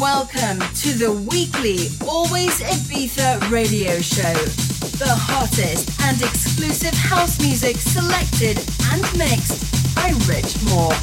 Welcome to the weekly Always Ibiza radio show. The hottest and exclusive house music selected and mixed by Rich Moore.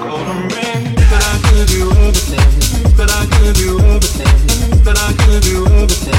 That I could do everything. But I could do everything. But I could do everything.